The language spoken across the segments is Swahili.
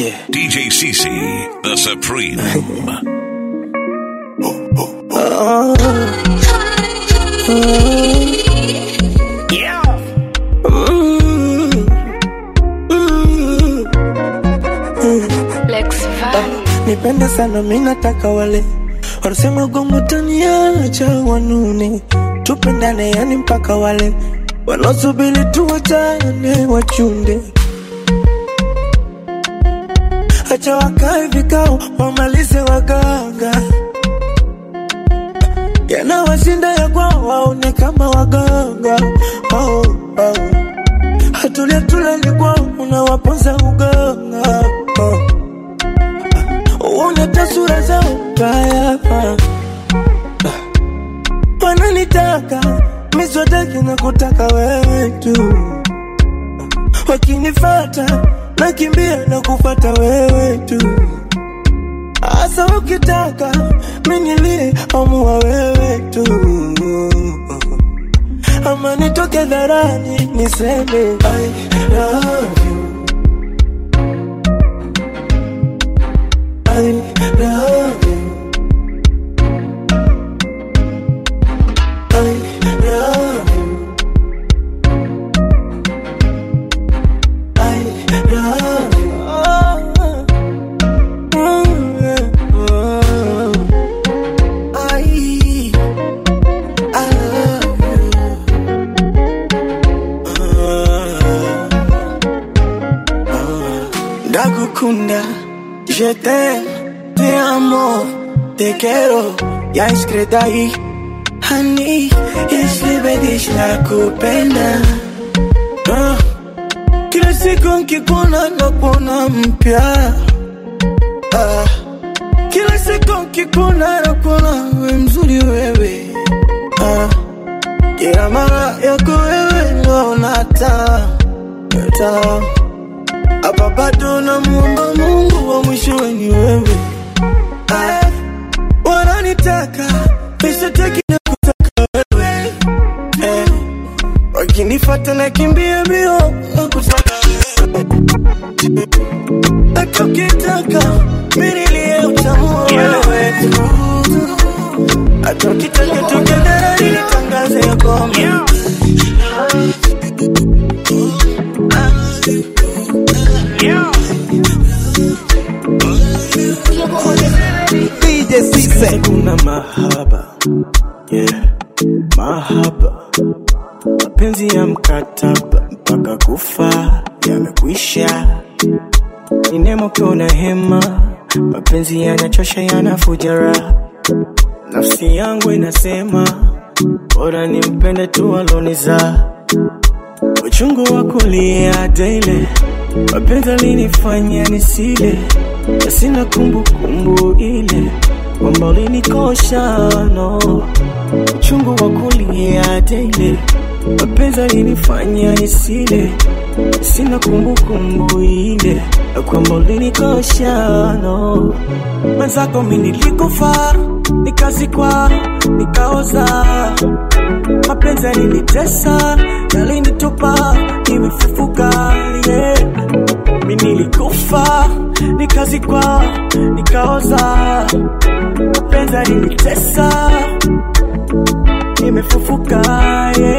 DJ CC, the Supreme. nipende sana minataka wale. Wanasema gongo taniacha wanune tupendane yani mpaka wale. Wanaosubiri tuwachane wachunde acha wakae vikao wamalize waganga. Yanawashinda ya kwao waone kama waganga. Oh, oh. hatulia kwao unawaponza uganga. Oh. Unata sura zao mbaya. Wananitaka miswataki na kutaka wewe tu wakinifata nakimbia na kufata wewe tu. Hasa ukitaka minilie amua wewe tu. Ama nitoke dharani niseme I love you. I love you. Quiero, ya escrita ahí. Honey, isibedish na kupenda. Ah, Kila siku nkikuona nakuona mpya. Ah, Kila siku nkikuona nakuona we mzuri wewe. Ah, Kila mara yako wewe naona taa, taa bado namuomba Mungu wa mwisho ni wewe. Ah, Wananitaka nishataki na kutaka wewe eh, mbio na kutaka wewe. hata ukitaka minilie utamua wewe hata ukitaka tukadharani nitangaze DJ Sise. kuna mahaba. Yeah. mahaba. Mapenzi ya mkataba mpaka kufa yamekwisha. Ni nemo hema mapenzi yanachosha yanafuja raha. Nafsi yangu inasema bora nimpende tu aloniza uchungu wa kulia daily mapenzi alinifanya nisile yasina kumbukumbu ile kwamba ulinikosha no. Uchungu wa kulia daily mapenzi alinifanya nisile. Sina kumbukumbu ile kwamba ulinikosha no. Mwenzako mi nilikufa nikazikwa nikaoza. Mapenzi yalinitesa yalinitupa nimefufuka yeah. mi nikazikwa nikaoza mapenzi alinitesa, nimefufuka yeah.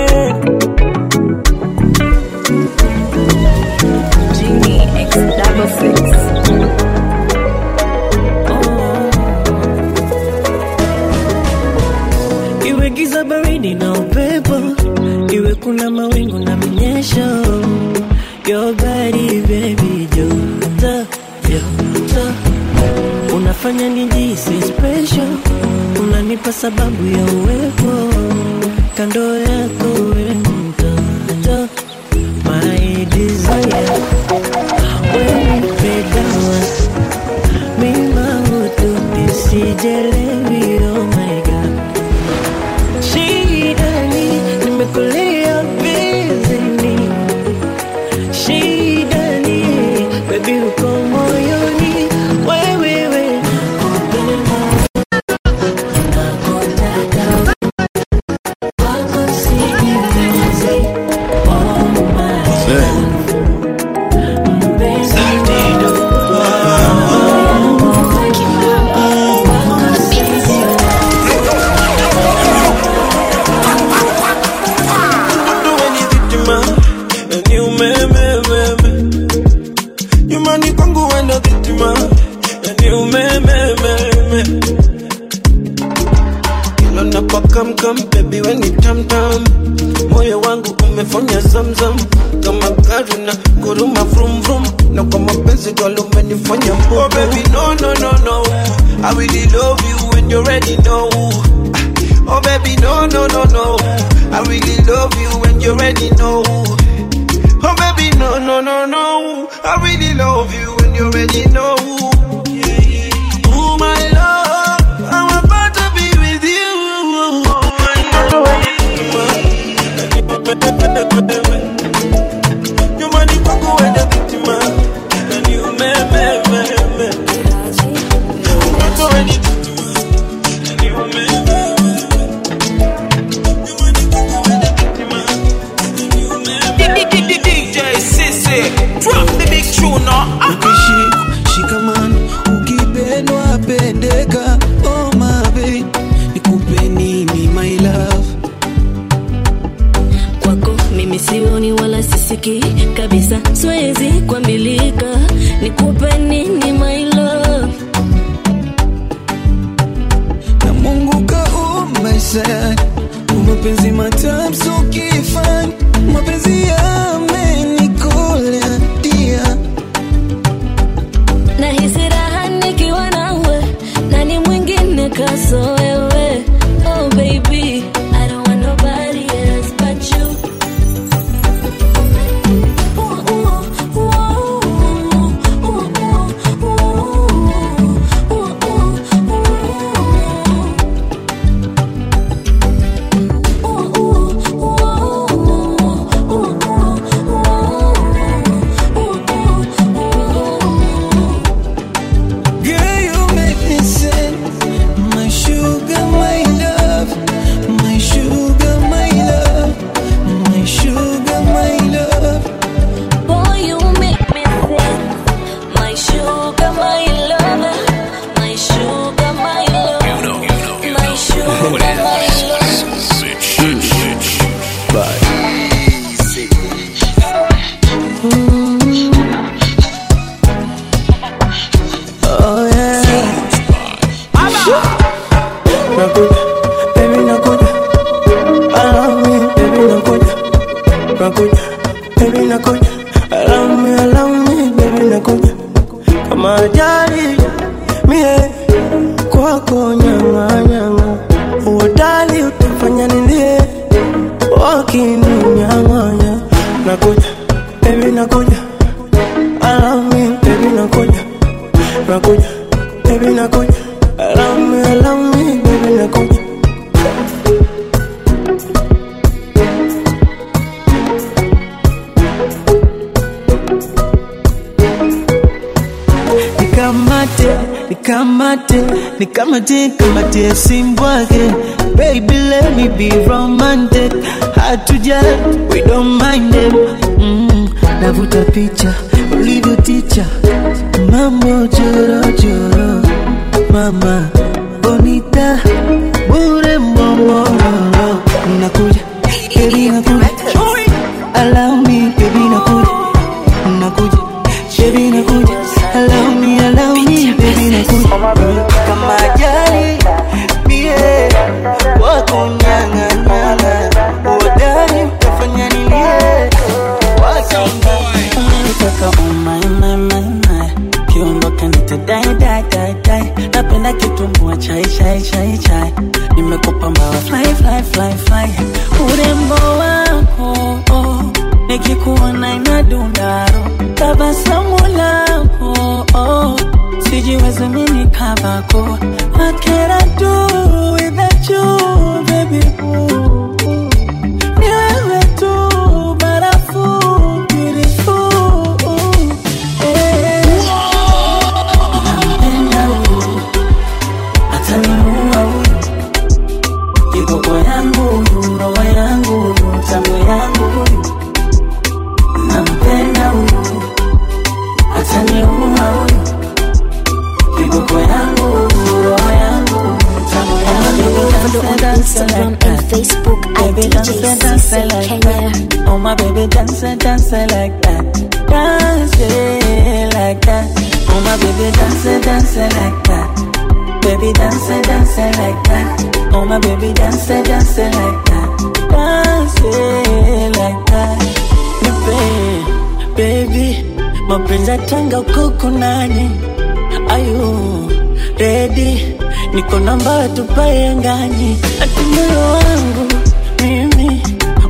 namba watupae angani, ati moyo wangu mimi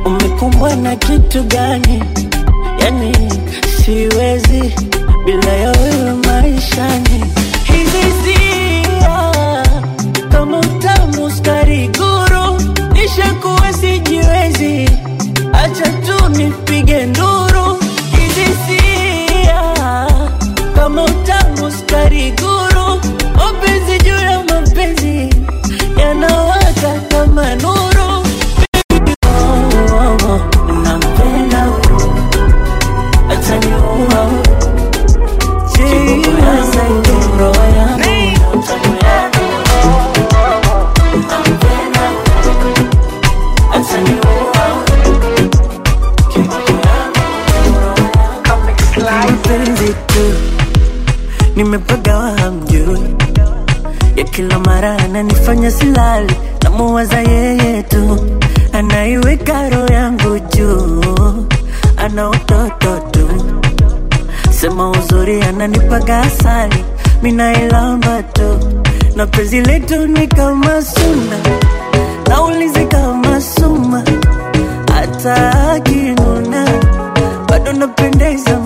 umekumbwa na kitu gani? Yani siwezi bila yo mikono yangu juu, ana utoto tu, sema uzuri ananipaga asali, minailamba tu, na penzi letu ni kama suna, naulizi kama suma, hata akinuna bado napendeza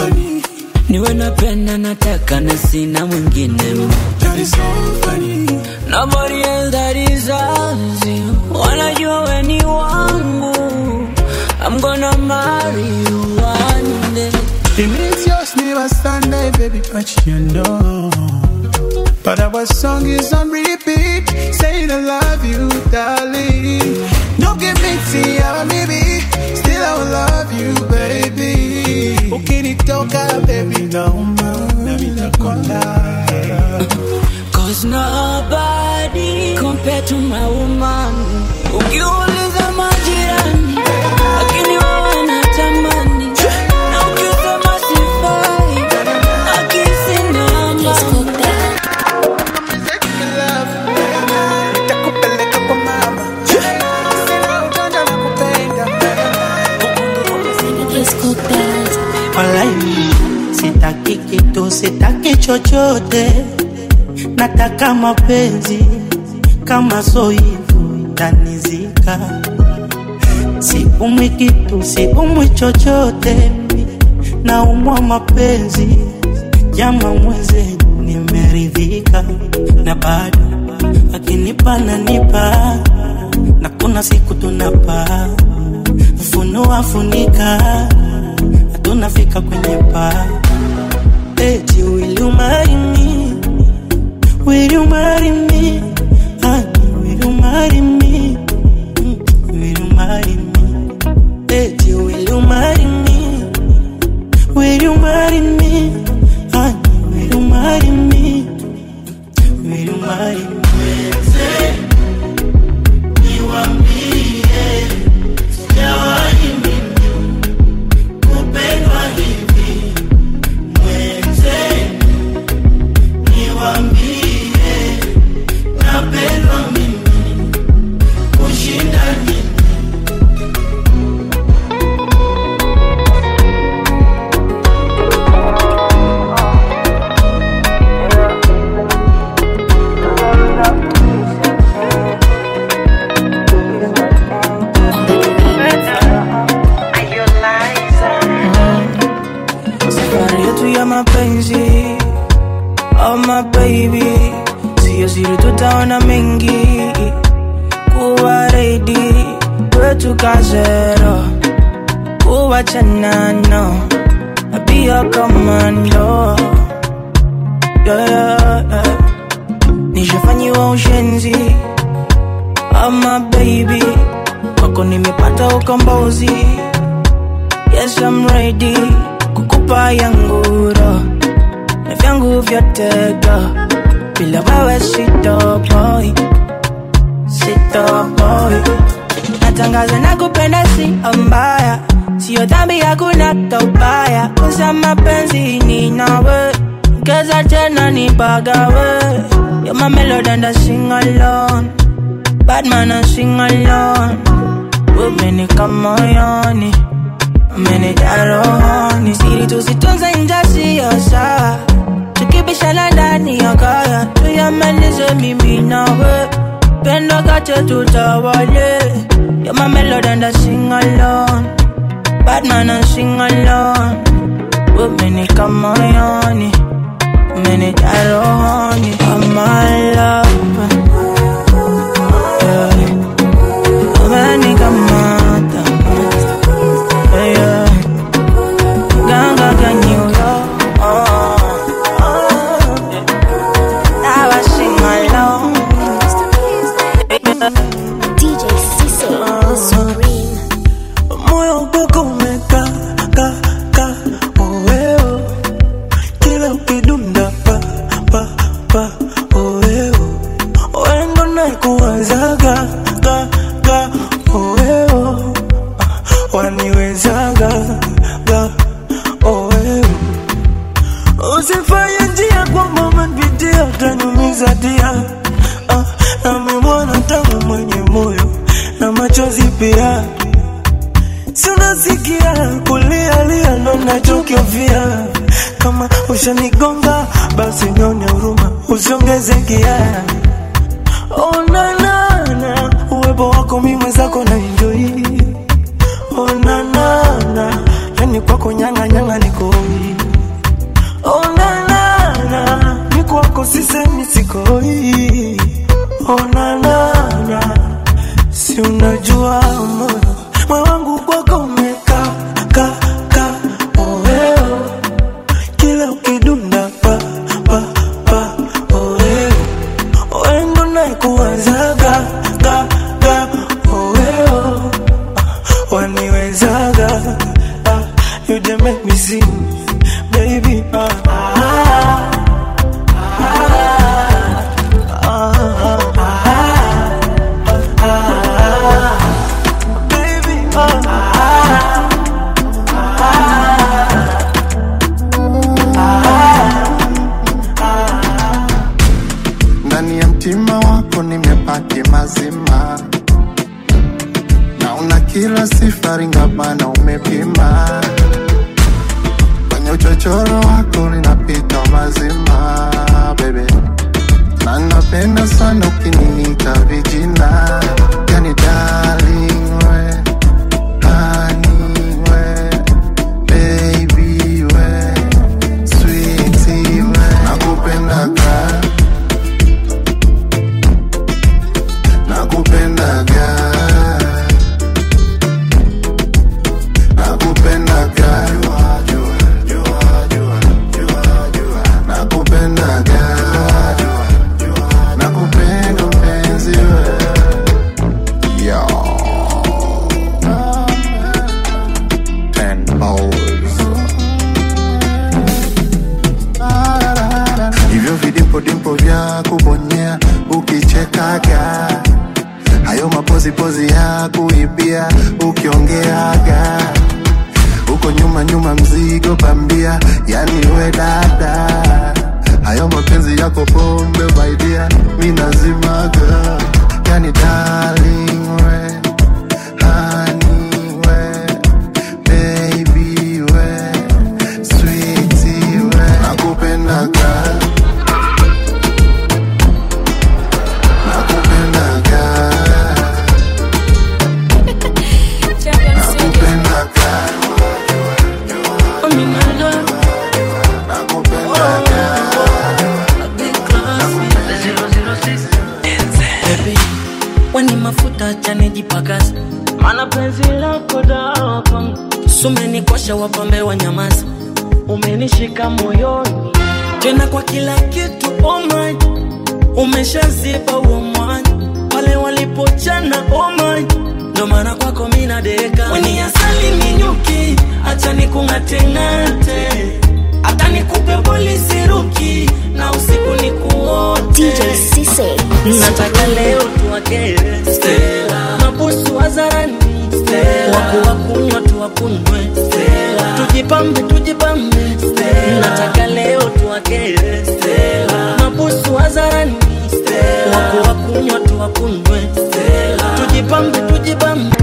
funny, Niwe napenda nataka na sina mwingine that is so funny. Nobody else that deserves you Wanajua we ni wangu I'm gonna marry you one day yours never Sunday, baby, but you know. But our song is on repeat, saying I love you, darling. Don't give me I'm maybe, still I will love you, baby. Ukinitoka, baby, no more, na mitakonda. Cause nobody compared to my woman Ukiuliza majirani Lakini wewe Walai, sitaki kitu, sitaki chochote, nataka mapenzi kama soivu itanizika. Siumwi kitu, siumwi chochote, naumwa mapenzi, jama mwenzenu nimeridhika, na bado akinipa nanipa, na kuna siku tunapaa funua funika tunafika kwenye paa. Eti will you marry me will you marry me will you marry me kimazima na una kila sifaringa ngabana umepima. Kwenye uchochoro wako ninapita mazima bebe na napenda sana ukiniita vijina. Yani darling. umeshaziba huo mwanya, wale walipochana oh omani ndo maana kwako mina deka weni asali ni nyuki, acha nikung'ateng'ate hata nikupe polisi ruki na usiku ni kuote nataka leo tuwakere mabusu wazarani wakuwakunywa tuwakunywe tujipambe tujipambe. Nataka leo tuwakere mabusu wazarani kuwakunywa tuwakunywe, tujibambe tujibambe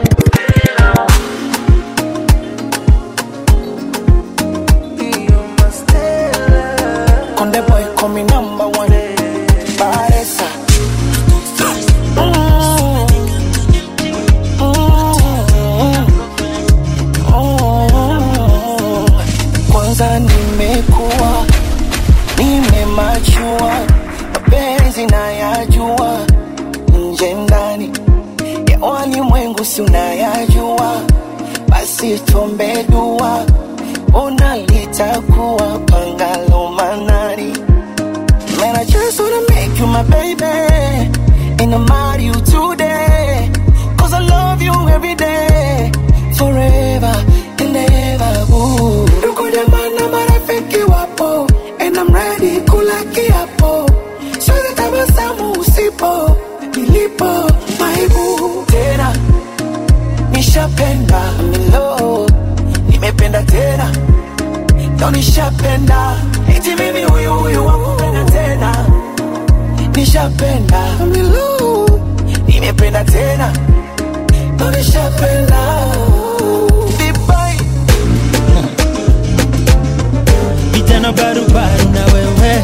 barubaru na wewe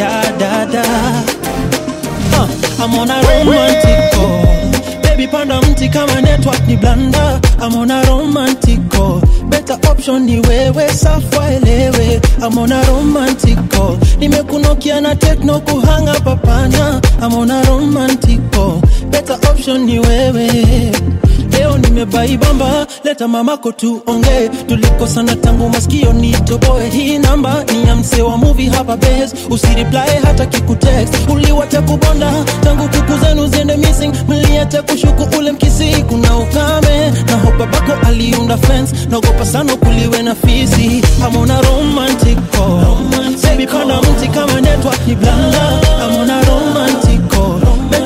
ya dada uh, I'm on a romantic. Baby panda mti kama network ni blanda I'm on a romantic call. Better option ni wewe safwa elewe I'm on a romantic. Nimekunokia na techno kuhanga papanya I'm on a romantic. Better option ni wewe leo nimebaibamba leta mamako tuongee. Tulikosana tangu maskio nitoboe. Hii namba ni ya msee wa muvi hapa bes usiriplae hata kikutext. Uliwacha kubonda tangu kuku zenu ziende missing. Mliacha kushuku ule mkisi kuna ukame. Na hopa bako aliunda fence. Naogopa sana kuliwe na fisi. Amona romantic call. Baby kama network ni blanda. Amona romantic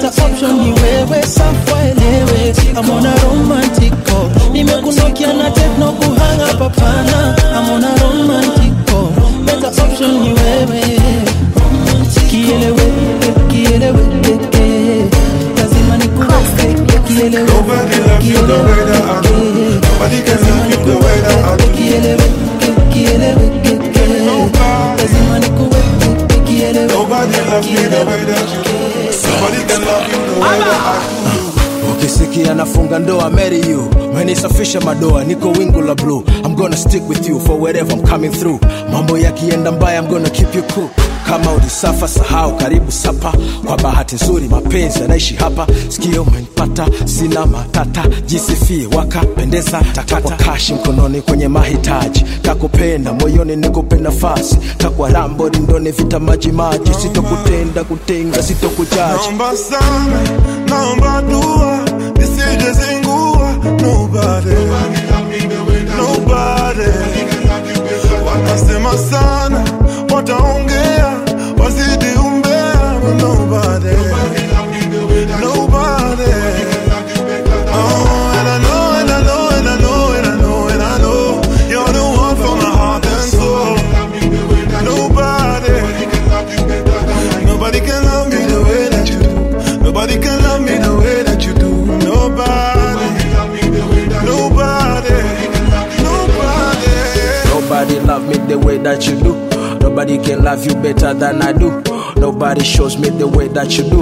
better option ni wewe safwa elewe amona romantic call nimekunokia na tekno kuhanga papana. Amona romantic call better option ni wewe. Kielewe kielewe lazima Nobody love me the way that you do. Somebody can love you the way that I do. Ukisikia nafunga ndoa marry you. Menisafisha madoa niko wingu la blue. I'm gonna stick with you for wherever i'm coming through. Mambo yakienda mbaya i'm gonna keep you cool. Kama ulisafa sahau karibu sapa. Kwa bahati nzuri mapenzi yanaishi hapa. Sikio umenipata sina matata. Jisifie wakapendeza takata. Kashi mkononi kwenye mahitaji. Takupenda moyoni nikupe nafasi. Takwa rambo rindoni vita maji maji. Sitokutenda kutenga sitokujaji. Naomba sana, naomba dua, nisije zingua. Nobody, nobody. Watasema sana, wataongea, wazidi umbea, but nobody, nobody. That you do. Nobody can love you better than I do. Nobody shows me the way that you do.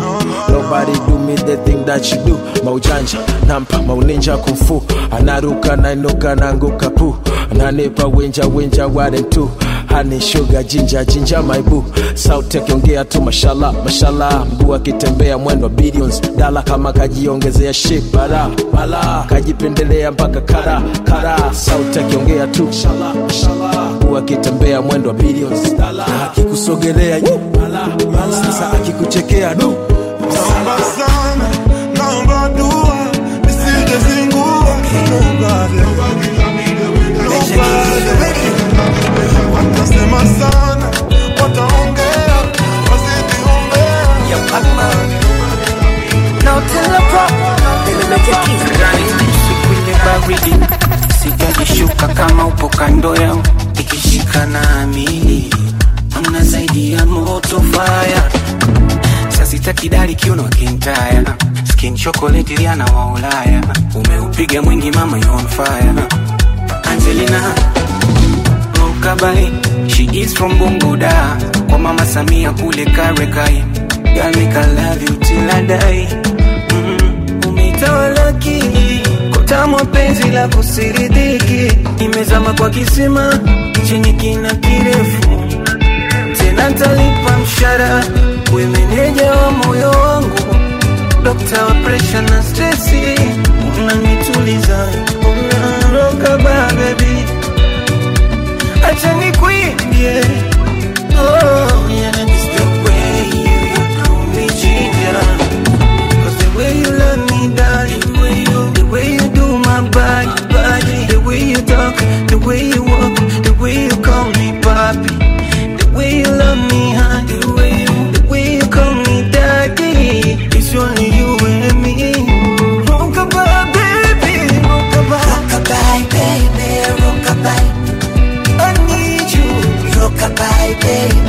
Nobody do me the thing that you do. Maujanja, nampa, mauninja kufu. Anaruka, nainuka, nanguka pu. Ananipa winja, winja, ware tu. Honey, sugar, ginger, ginger, my boo. Sauti akiongea tu mashallah, mashallah. Mguu akitembea mwendo billions. Dala kama kajiongezea shape, bara, bala. Kajipendelea mpaka kara, kara. Sauti akiongea tu mashallah, mashallah. Akitembea mwendo wa billions. Na akikusogelea. Sasa akikuchekea du. Naomba sana, naomba dua, baridi sijajishuka kama upo kando yao ikishika na amini amna zaidi ya moto faya sasitakidari kiuno kintaya. Skin chocolate liana wa ulaya. Umeupiga mwingi mama you on fire. Angelina rokabai she is from bunguda. Kwa mama samia kule karekai Girl, make I love you till I die. Mm, umetawalaki kotamwa penzi la kusiridiki imezama kwa kisima chenye kina kirefu. Tena talipa mshara we meneja wa moyo wangu. Dokta wa presha na stresi unanituliza. Unaroka ba baby. Acha oh yeah talk the way you walk the way you call me papi the way you love me honey the way you the way you call me daddy it's only you and me Rockabye, baby, rockabye. Rockabye, baby, rockabye. I need you. Rockabye, baby,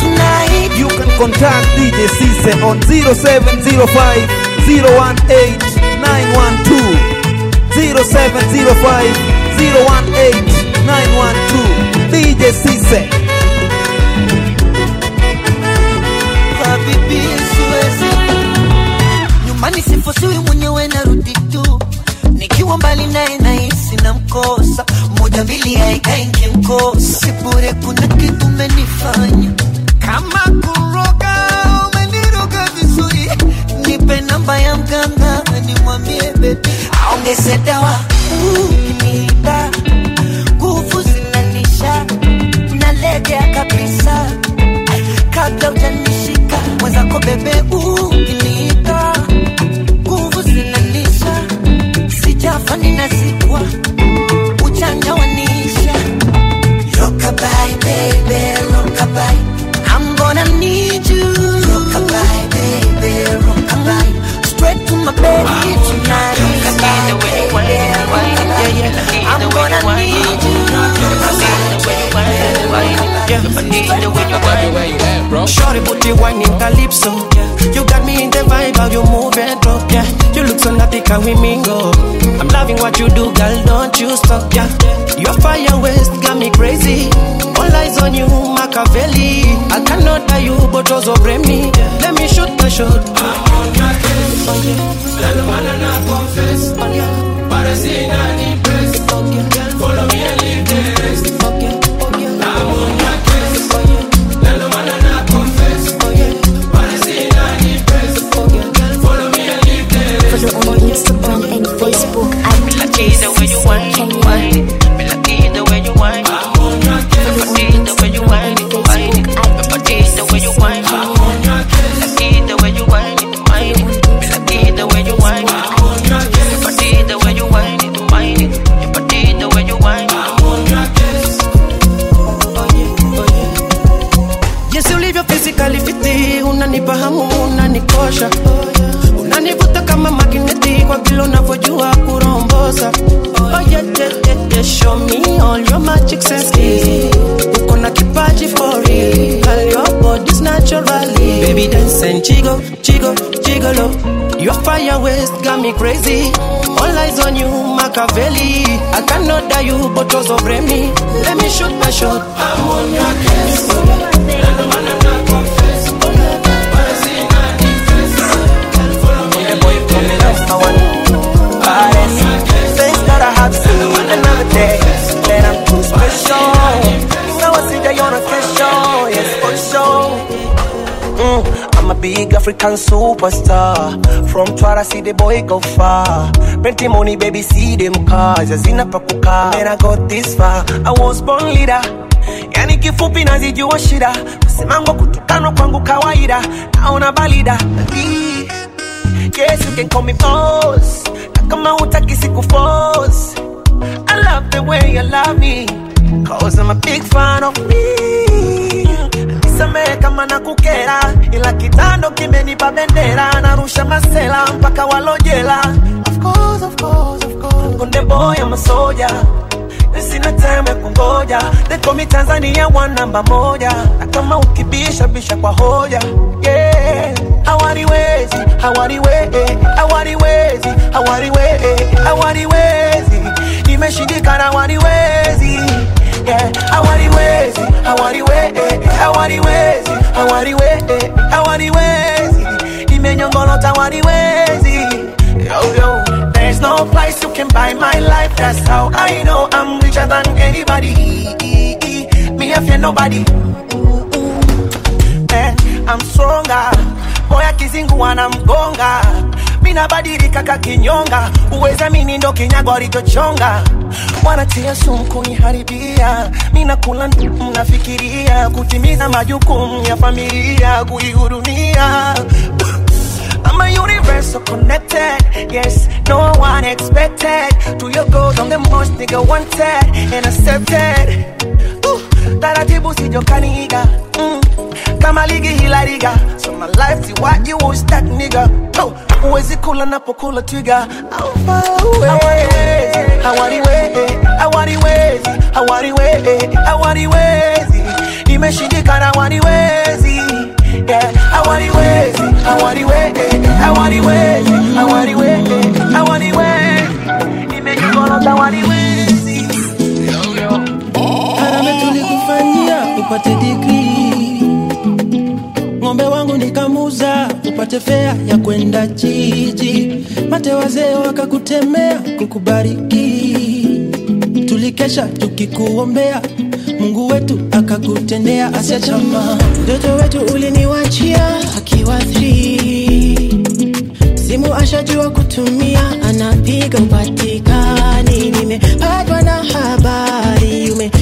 tonight. You can contact DJ Cisse on 0705 018 912. 0705 018 912. DJ Cisse. Habibi, siwezi. nyumbani sifusiwi mwenyewe narudi tu nikiwa mbali naye nahisi na mkosa moja mbili aikai nkimkosa sibure kuna kitu menifanya kama kuroga umeniroga vizuri. Nipe namba ya mganga nimwambie bebi aongeze dawa ukiniita. Nguvu zinanisha nalegea kabisa. Kabla ujanishika mwenzako bebe ukiniita. Nguvu zinanisha sijafa ninazikwa Shorty booty whining calypso. You got me in the vibe, how you move and drop, yeah. You look so naughty, can we mingle? I'm loving what you do, girl, don't you stop, yeah. Your fire waist got me crazy. All eyes on you, Machiavelli. I cannot die you, but also blame me. Let me shoot my shot. I'm on your case, oh yeah. La lumana na confess, oh yeah. Parecida ni press, oh yeah. Follow me and at DJ the way you whine, Kenya. whine. Fire waist got me crazy. All eyes on you Machiavelli. I cannot die you but also blame me. Let me shoot my shot. I'm on your case African superstar From Twara see the boy go far Plenty money baby see them cars Hazina pa kukaa Man I got this far I was born leader Yani kifupi nazijua shida Msimango kutukanwa kwangu kawaida Naona balida Yes, you can call me boss. Na kama hutaki siku. I love the way you love me. Cause I'm a big fan of me. Nisamehe kama nakukera, ila kitando kimenipa bendera, narusha masela mpaka walojela. Of course, of course, of course. Konde boy, I'm a soldier. Sina time ya kungoja. They call me Tanzania one namba moja. Na kama ukibisha bisha kwa hoja. Yeah. Hawaniwezi, hawaniwezi, hawaniwezi, hawaniwezi, hawaniwezi hawaniwezi Yeah, hawaniwezi, hawaniwezi, hawaniwezi, hawaniwezi, hawaniwezi Nimenyongolota hawaniwezi Yo, yo, dance There's no price you can buy my life. That's how I know I'm richer than anybody. Me, I fear nobody. Man, I'm stronger. Moya kizungu wanamgonga. Mina badilika kakinyonga. Uweza mini ndo kinyago alichochonga. Wanatia sumu kuniharibia. minakula mnafikiria kutimiza majukumu ya familia kuihurumia I'm a universal connected. Yes, no one expected. To your goals, I'm the most nigga wanted and accepted. Ooh, taratibu sijokaniga mm. Kama ligi hila liga so my life si what you was that nigga oh, uwezi kula napokula twiga I'm far away hawaniwezi hawaniwezi hawaniwezi hawaniwezi imeshindikana hawaniwezi yeah hawaniwezi hawaniwezi hawaniwezi hawaniwezi hawaniwezi imejikoroga hawaniwezi Harame tulikufanyia upate digrii, ng'ombe wangu nikamuza upate fea ya kwenda jiji, mate wazee wakakutemea kukubariki, tulikesha tukikuombea Mungu wetu akakutendea asia chama. Mtoto wetu uliniwachia akiwa 3 simu ashajua kutumia, anapiga upatikani. Nimepatwa na habari umetegwa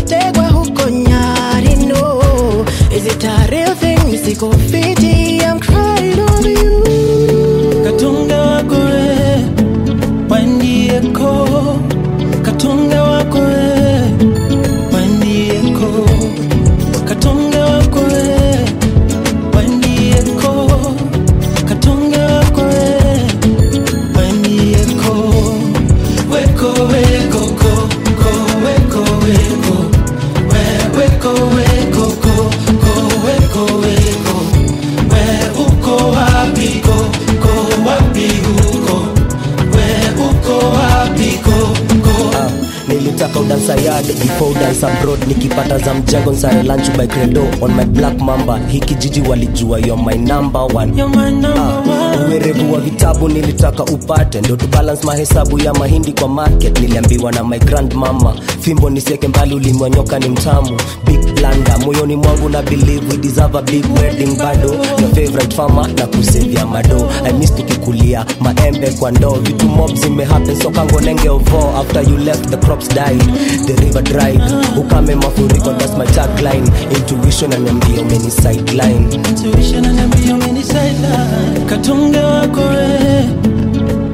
yard before udansa abroad nikipata za mjengo nsare lunch by credo on my black mamba hiki jiji walijua yo my number one. Ah, uwerevu wa vitabu nilitaka upate. Ndo tubalance mahesabu ya mahindi kwa market. Niliambiwa na my grandmama fimbo niseke mbali ulimwanyoka ni mtamu. Big blanda moyoni mwangu na believe we deserve a big wedding bado. Na favorite farmer na kusevia mado. I miss tukikulia maembe kwa ndoo. Vitu mob zimehappen so kango ovo after you left the crops died the river dried. Ukame mafuriko that's my tagline intuition ananiambia umeni sideline. Intuition ananiambia umeni sideline katunge wako we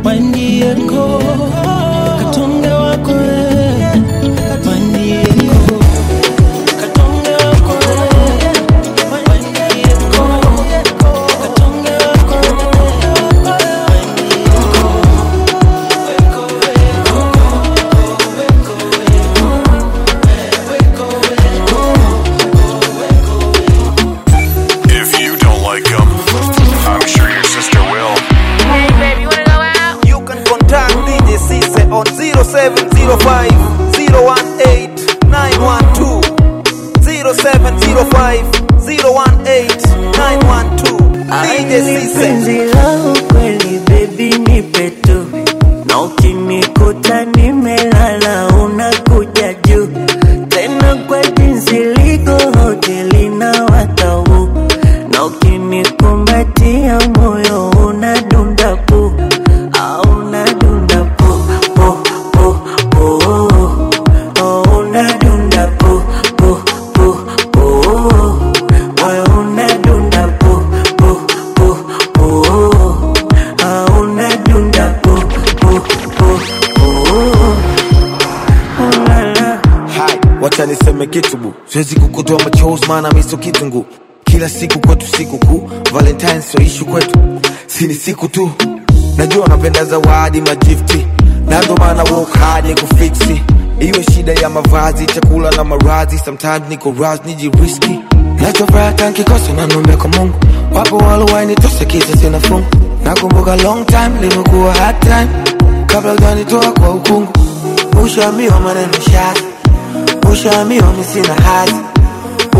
wandieko katunge maana miso kitungu kila siku kwetu siku kuu. Valentine so ishu kwetu. Sini siku tu. Najua napenda zawadi majifti nando maana work kufiksi iwe shida ya mavazi chakula na maradhi sometimes niko ras nijiriski nachofuraha nkikosa nanombe kwa mungu. Wapo waluwainitosa kisa fungu. Nakumbuka long time limekuwa hard time. Kabla ujanitoa kwa ukungu. Ushaamiwa maneno shazi ushaamiwa misina hazi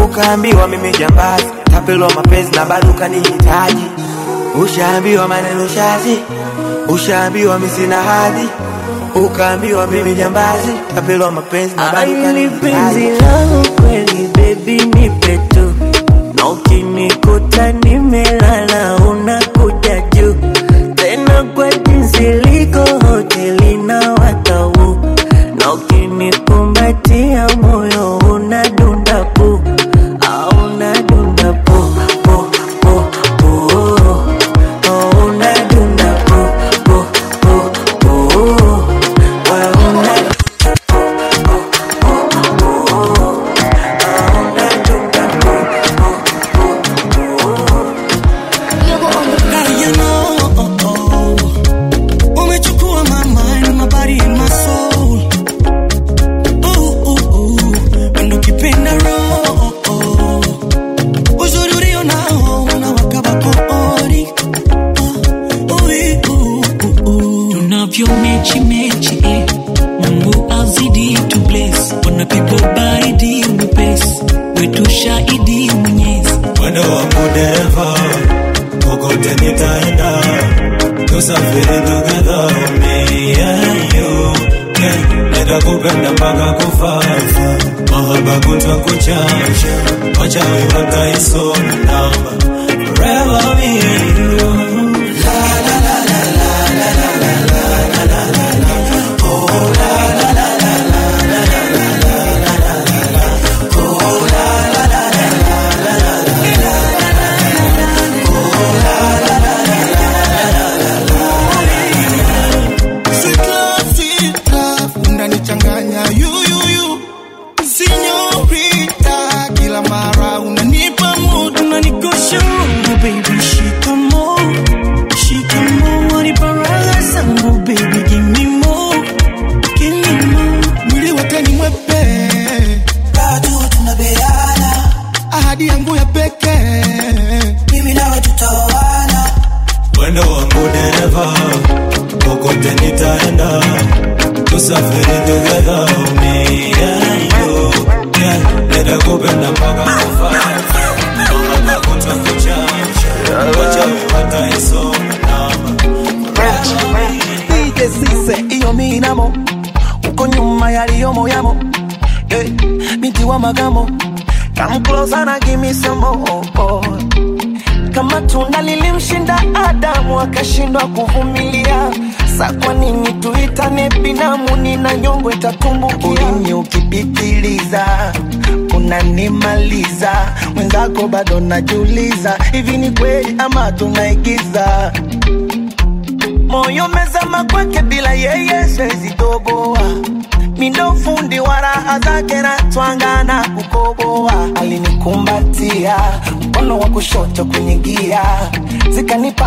ukaambiwa mimi jambazi tapelwa mapenzi na bado ukanihitaji. Ushaambiwa maneno shazi ushaambiwa mi sina hadhi. Ukaambiwa mimi jambazi kapelwa mapenzi na bado kanihitaji. kweli baby nipe tu. Na ukinikuta nimelala unakuja juu. Tena kwa jinsi liko hoteli na watau. Na ukinikumbatia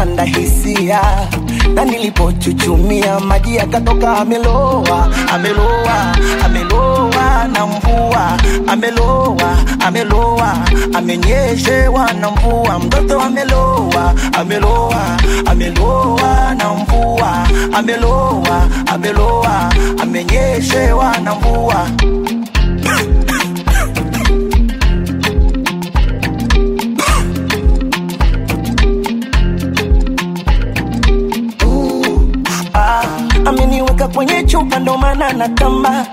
zikanipanda hisia. Na nilipochuchumia maji yakatoka ameloa ameloa ameloa na mvua ameloa ameloa amenyeshewa na mvua. Mtoto ameloa ameloa ameloa na mvua ameloa ameloa natamba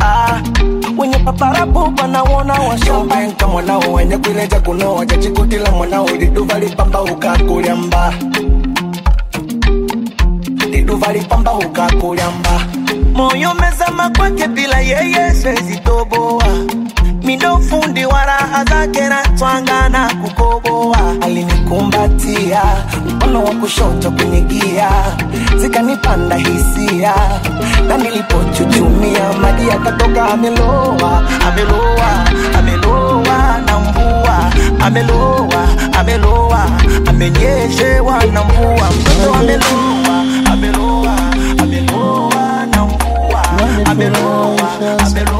ah, wenye paparapo panaona washambanka mwanao wenye kuileja kunoa jachikutila mwanao liduva lipamba ukakulyamba liduva lipamba ukakulyamba moyo mezama kwake bila yeye siwezi toboa. Mindo fundi wa raha zake na twanga na kukoboa. Alinikumbatia mkono wa kushoto kwenye gia zikanipanda hisia. Na nilipochuchumia maji yakatoka ameloa ameloa ameloa na mvua ameloa ameloa amenyeshewa na mvua. Mtoto ameloa ameloa ameloa na mvua ameloa ameloa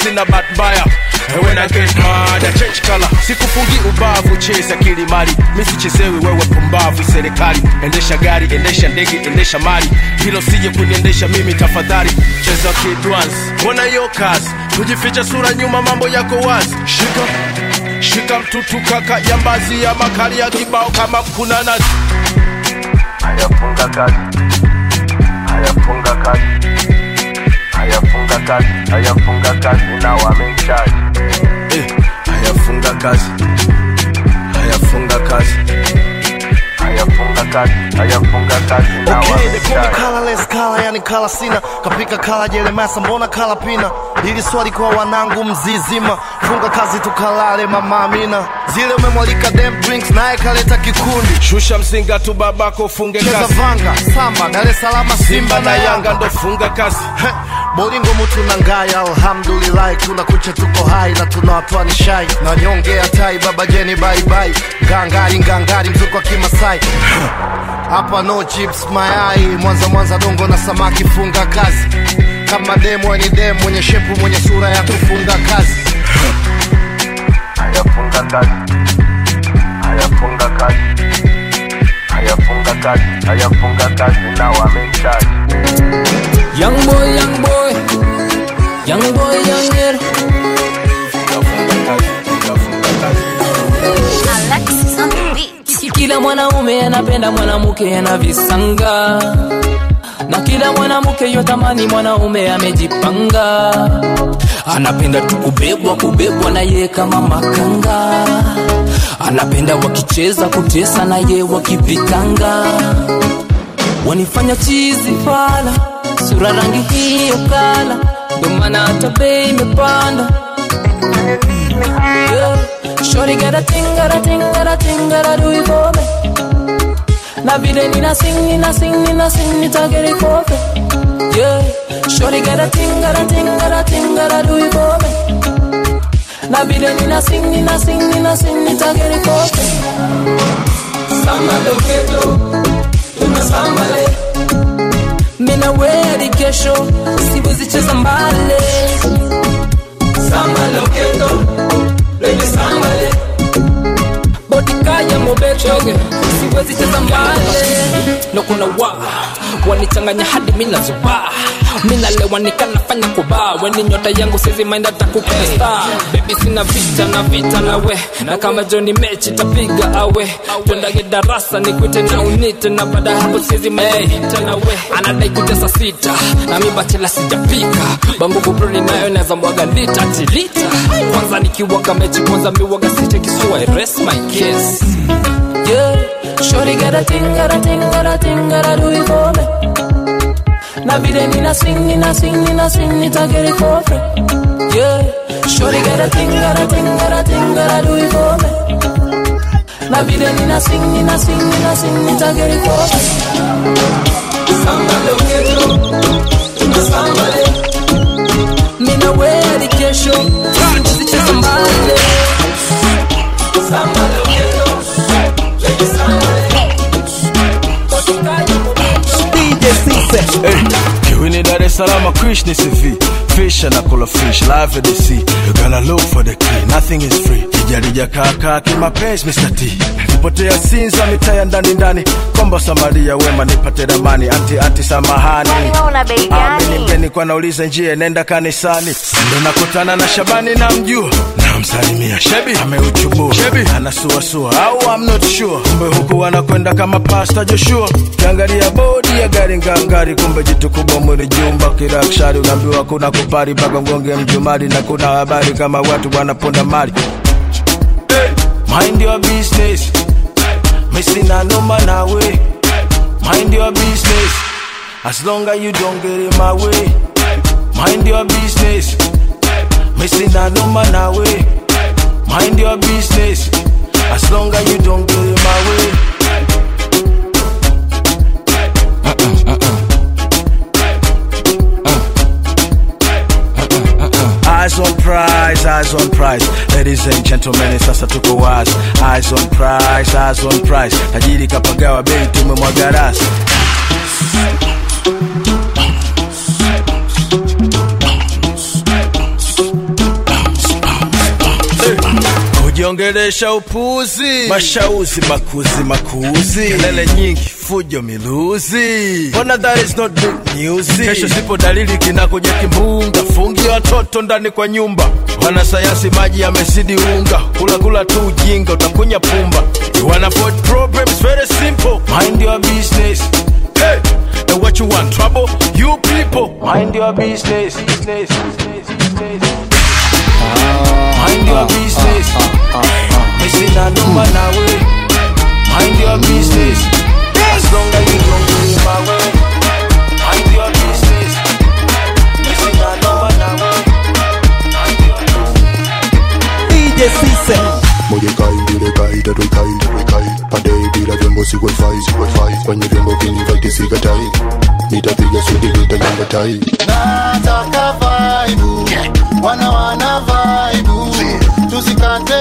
your black parts in a bad buyer. And when I get mad I change color. Sikufungi ubavu chase kilimali, Misichezewi wewe pumbavu serikali. Endesha gari, endesha ndege, endesha mali. Hilo sije kuniendesha mimi tafadhali. Cheza kid Mbona hiyo kazi Kujificha sura nyuma mambo yako wazi. Shika Shika mtutu kaka jambazi ya makali ya kibao kama kuna nazi. Hayafunga kazi. Ayafunga kazi hayafunga kazi hayafunga kazi na wamemchaji eh, hayafunga kazi. Hayafunga kazi. Hayafunga kazi hayafunga kazi na Okay, they call me wamemchaji colorless kala, yani kala sina. Kapika kala jelemasa, mbona kala pina? Hili swali kwa wanangu mzizima, funga kazi tukalale, mama Amina. Zile umemwalika dem drinks, naye kaleta kikundi, shusha mzinga tu babako funge cheza kazi. vanga, samba, Dar es Salaam, Simba na Yanga. Ndo funga kazi. Bolingo mutu na ngaya, alhamdulillah, kuna kucha tuko hai na tunawatoa ni shai. Na ya tai, baba jeni bye, ngangari ngangari, mzuko wa Kimasai. Hapa no chips mayai, Mwanza Mwanza dongo na samaki, funga kazi. Kama demo ni demo mwenye shepu mwenye sura ya kufunga kazi. Hayafunga kazi. Hayafunga kazi. Hayafunga kazi. Hayafunga kazi na wamemchaji Young boy, young boy, young boy, young girl. Kila mwanaume anapenda mwanamke ana visanga, na kila mwanamke yotamani mwanaume amejipanga. Anapenda tu kubebwa kubebwa na ye kama makanga, anapenda wakicheza kutesa na ye wakipitanga, wanifanya chizi fala sura rangi hiyo kala, ndo maana hata bei imepanda. Yeah. Shorty got a thing, got a thing, got a thing, got a do it for me. Na vile nina sing, nina sing, nina sing, nita get it for me. Yeah. Shorty got a thing, got a thing, got a thing, got a do it for me. Na vile nina sing, nina sing, nina sing, nita get it for me. Samba lo keto, sambale mina kesho siwezi cheza mbale. Samba loketo lele sambale bodikaya mobechoge siwezi cheza mbale. No kuna wa wanichanganya hadi mina zuba minalewa nikanafanya kuba weni nyota yangu sezi mainda takupesta bebi sina vita na vita nawe na kama joni mechi tapiga awe. Twendage darasa nikwite na unite. Na baada hapo sezi mainda nawe anadai kutesa sita. Na mibachela sijapika banguvu nayo naweza mwaga lita tilita kwanza nikiwaga mechi kwanza miwaga site kisua I rest my case. Yeah Shorty got a thing, got a thing, got a thing, got a do it for me. Na vile nina swing, nina swing, nina swing, nita get it for free. Yeah. Shorty got a thing, got a thing, got a thing, got a do it for me. Na vile nina swing, nina swing, nina swing, nita get it for free. Samba lo quiero, tuna samba le. Mina wedi kesho, siwezi cheza mbali. Samba lo quiero, lele Hey, kiwini Dar es Salaam, Krish ni CV Fish anakula fish, live at the sea. You gotta look for the key, nothing is free. Kijarija kaka kimapenzi Mr. T. Nipotea Sinza mitaya ya ndani ndani. Komba Samaria wema nipate ramani. Anti anti samahani Una bei gani? Amini mpeni kwa nauliza njia nenda kanisani. Ndo nakutana na Shabani na mjua Namsalimia. Shebi. Ameuchubua. Anasuasua au I'm not sure. Kumbe huku anakwenda kama pasta Joshua. Kiangalia bodi ya gari ngangari Kumbe jitu kubwa mwili jumba. Kirakshari Unaambiwa kuna kupari mpaka ngonge mjumari Na kuna habari kama watu wanaponda mali. Hey, Mind your business. Missing noma nawe. Mind your business. As long as you don't get in my way, mind your business. Missing a number now way, mind your business. As long as you don't go my way. Eyes on prize, eyes on prize. Ladies and gentlemen, sasa tuko wazi. Eyes on prize, eyes on prize. Tajiri kapagawa bei, tumemwaga. Kujiongelesha upuzi, mashauzi makuzi makuzi, kelele nyingi, fujo miluzi. Mbona that is not good news? Kesho sipo dalili kinakuja kimbunga, fungi watoto ndani kwa nyumba. Wanasayansi maji yamezidi unga, kula kula tu ujinga, utakunya pumba. You wanna avoid problems, very simple. Mind your business. Hey, and what you want? Trouble? You people, mind your business. business, business, business. Mind your business. Missing a number now way. Mind your business. As long as you don't go in my way. Mind your business. Missing a number now way. DJ Cisse. moja kai mbili kai tatu kai tatu kai pande bila vyombo si wifi si wifi kwenye vyombo vingi vyote sikatai nitapiga suti nitanyamba tai nataka vaibu wana wana vaibu. Tusikate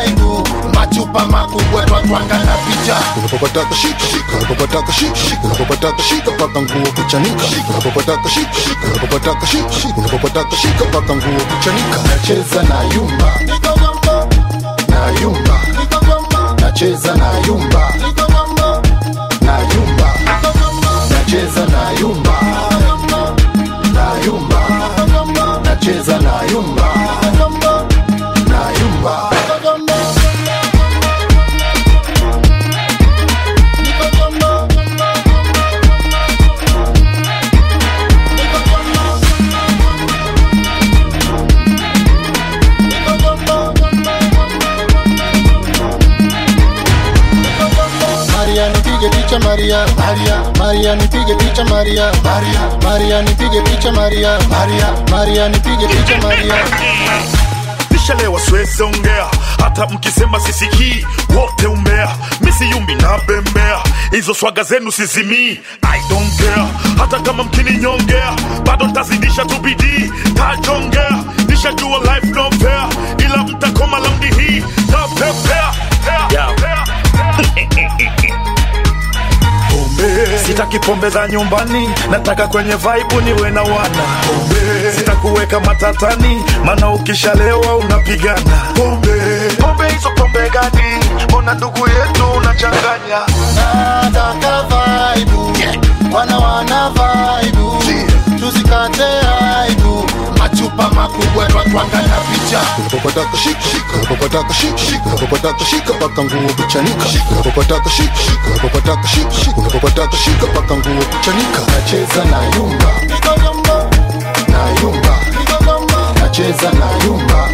aibu. Machupa makubwa twatwanga na picha. Unapopataka shika shika unapopataka shika shika unapopataka shika paka nguo kuchanika. Unapopataka shika shika unapopataka shika shika unapopataka shika paka nguo kuchanika. Nacheza na yumba. Na yumba. Nacheza na yumba. Na yumba. Nacheza na yumba. Na yumba nacheza na yumba na yumba Maria picha Maria Maria. Maria nipige picha Maria. Maria Maria nipige picha Maria. Maria Maria nipige picha Maria. Nishalewa siwezi ongea. Hata mkisema sisikii wote umbea misiyumbi na bembea. Hizo swaga zenu sizimii i don't care. Hata kama mkininyongea bado ntazidisha tu bidii. Tajongea. Nishajua life no fair. Ila mtakoma laundi hii. Tapepea pombe sitaki pombe za nyumbani nataka kwenye vaibu niwe na wana. Pombe. Sitakuweka matatani maana ukishalewa unapigana. Pombe. Pombe hizo pombe gani? Mbona ndugu yetu unachanganya? Nataka vaibu wana wana vaibu tusikate machupa makubwa twatwanga na picha. Unapopataka shika shika unapopataka shika unapopataka shika paka nguo kuchanika. Unapopataka shika shika unapopataka unapopataka shika paka nguo kuchanika nacheza na yumba. Na yumba nacheza na yumba